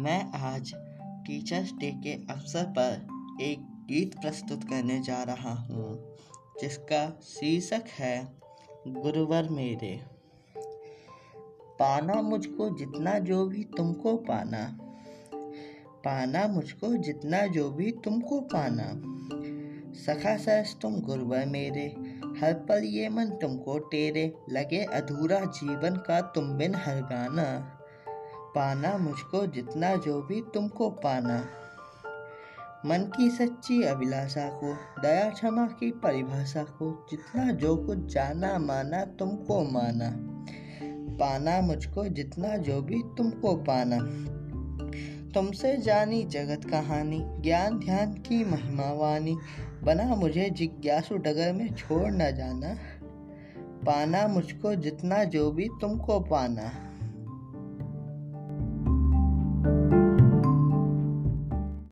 मैं आज teachers day के अवसर पर एक गीत प्रस्तुत करने जा रहा हूँ, जिसका शीर्षक है, गुरुवर मेरे। पाना मुझको जितना जो भी तुमको पाना। पाना मुझको जितना जो भी तुमको पाना। सखा सहस तुम गुरुवर मेरे। हर पल ये मन तुमको टेरे। लगे अधूरा जीवन का तुम बिन हर गाना पाना मुझको जितना जो भी तुमको पाना। मन की सच्ची अभिलाषा को, दया क्षमा की परिभाषा को, जितना जो कुछ जाना माना तुमको माना। पाना मुझको जितना जो भी तुमको पाना। तुमसे जानी जगत कहानी, ज्ञान ध्यान की महिमा वानी बना मुझे जिज्ञासु डगर में छोड़ न जाना। पाना मुझको जितना जो भी तुमको पाना।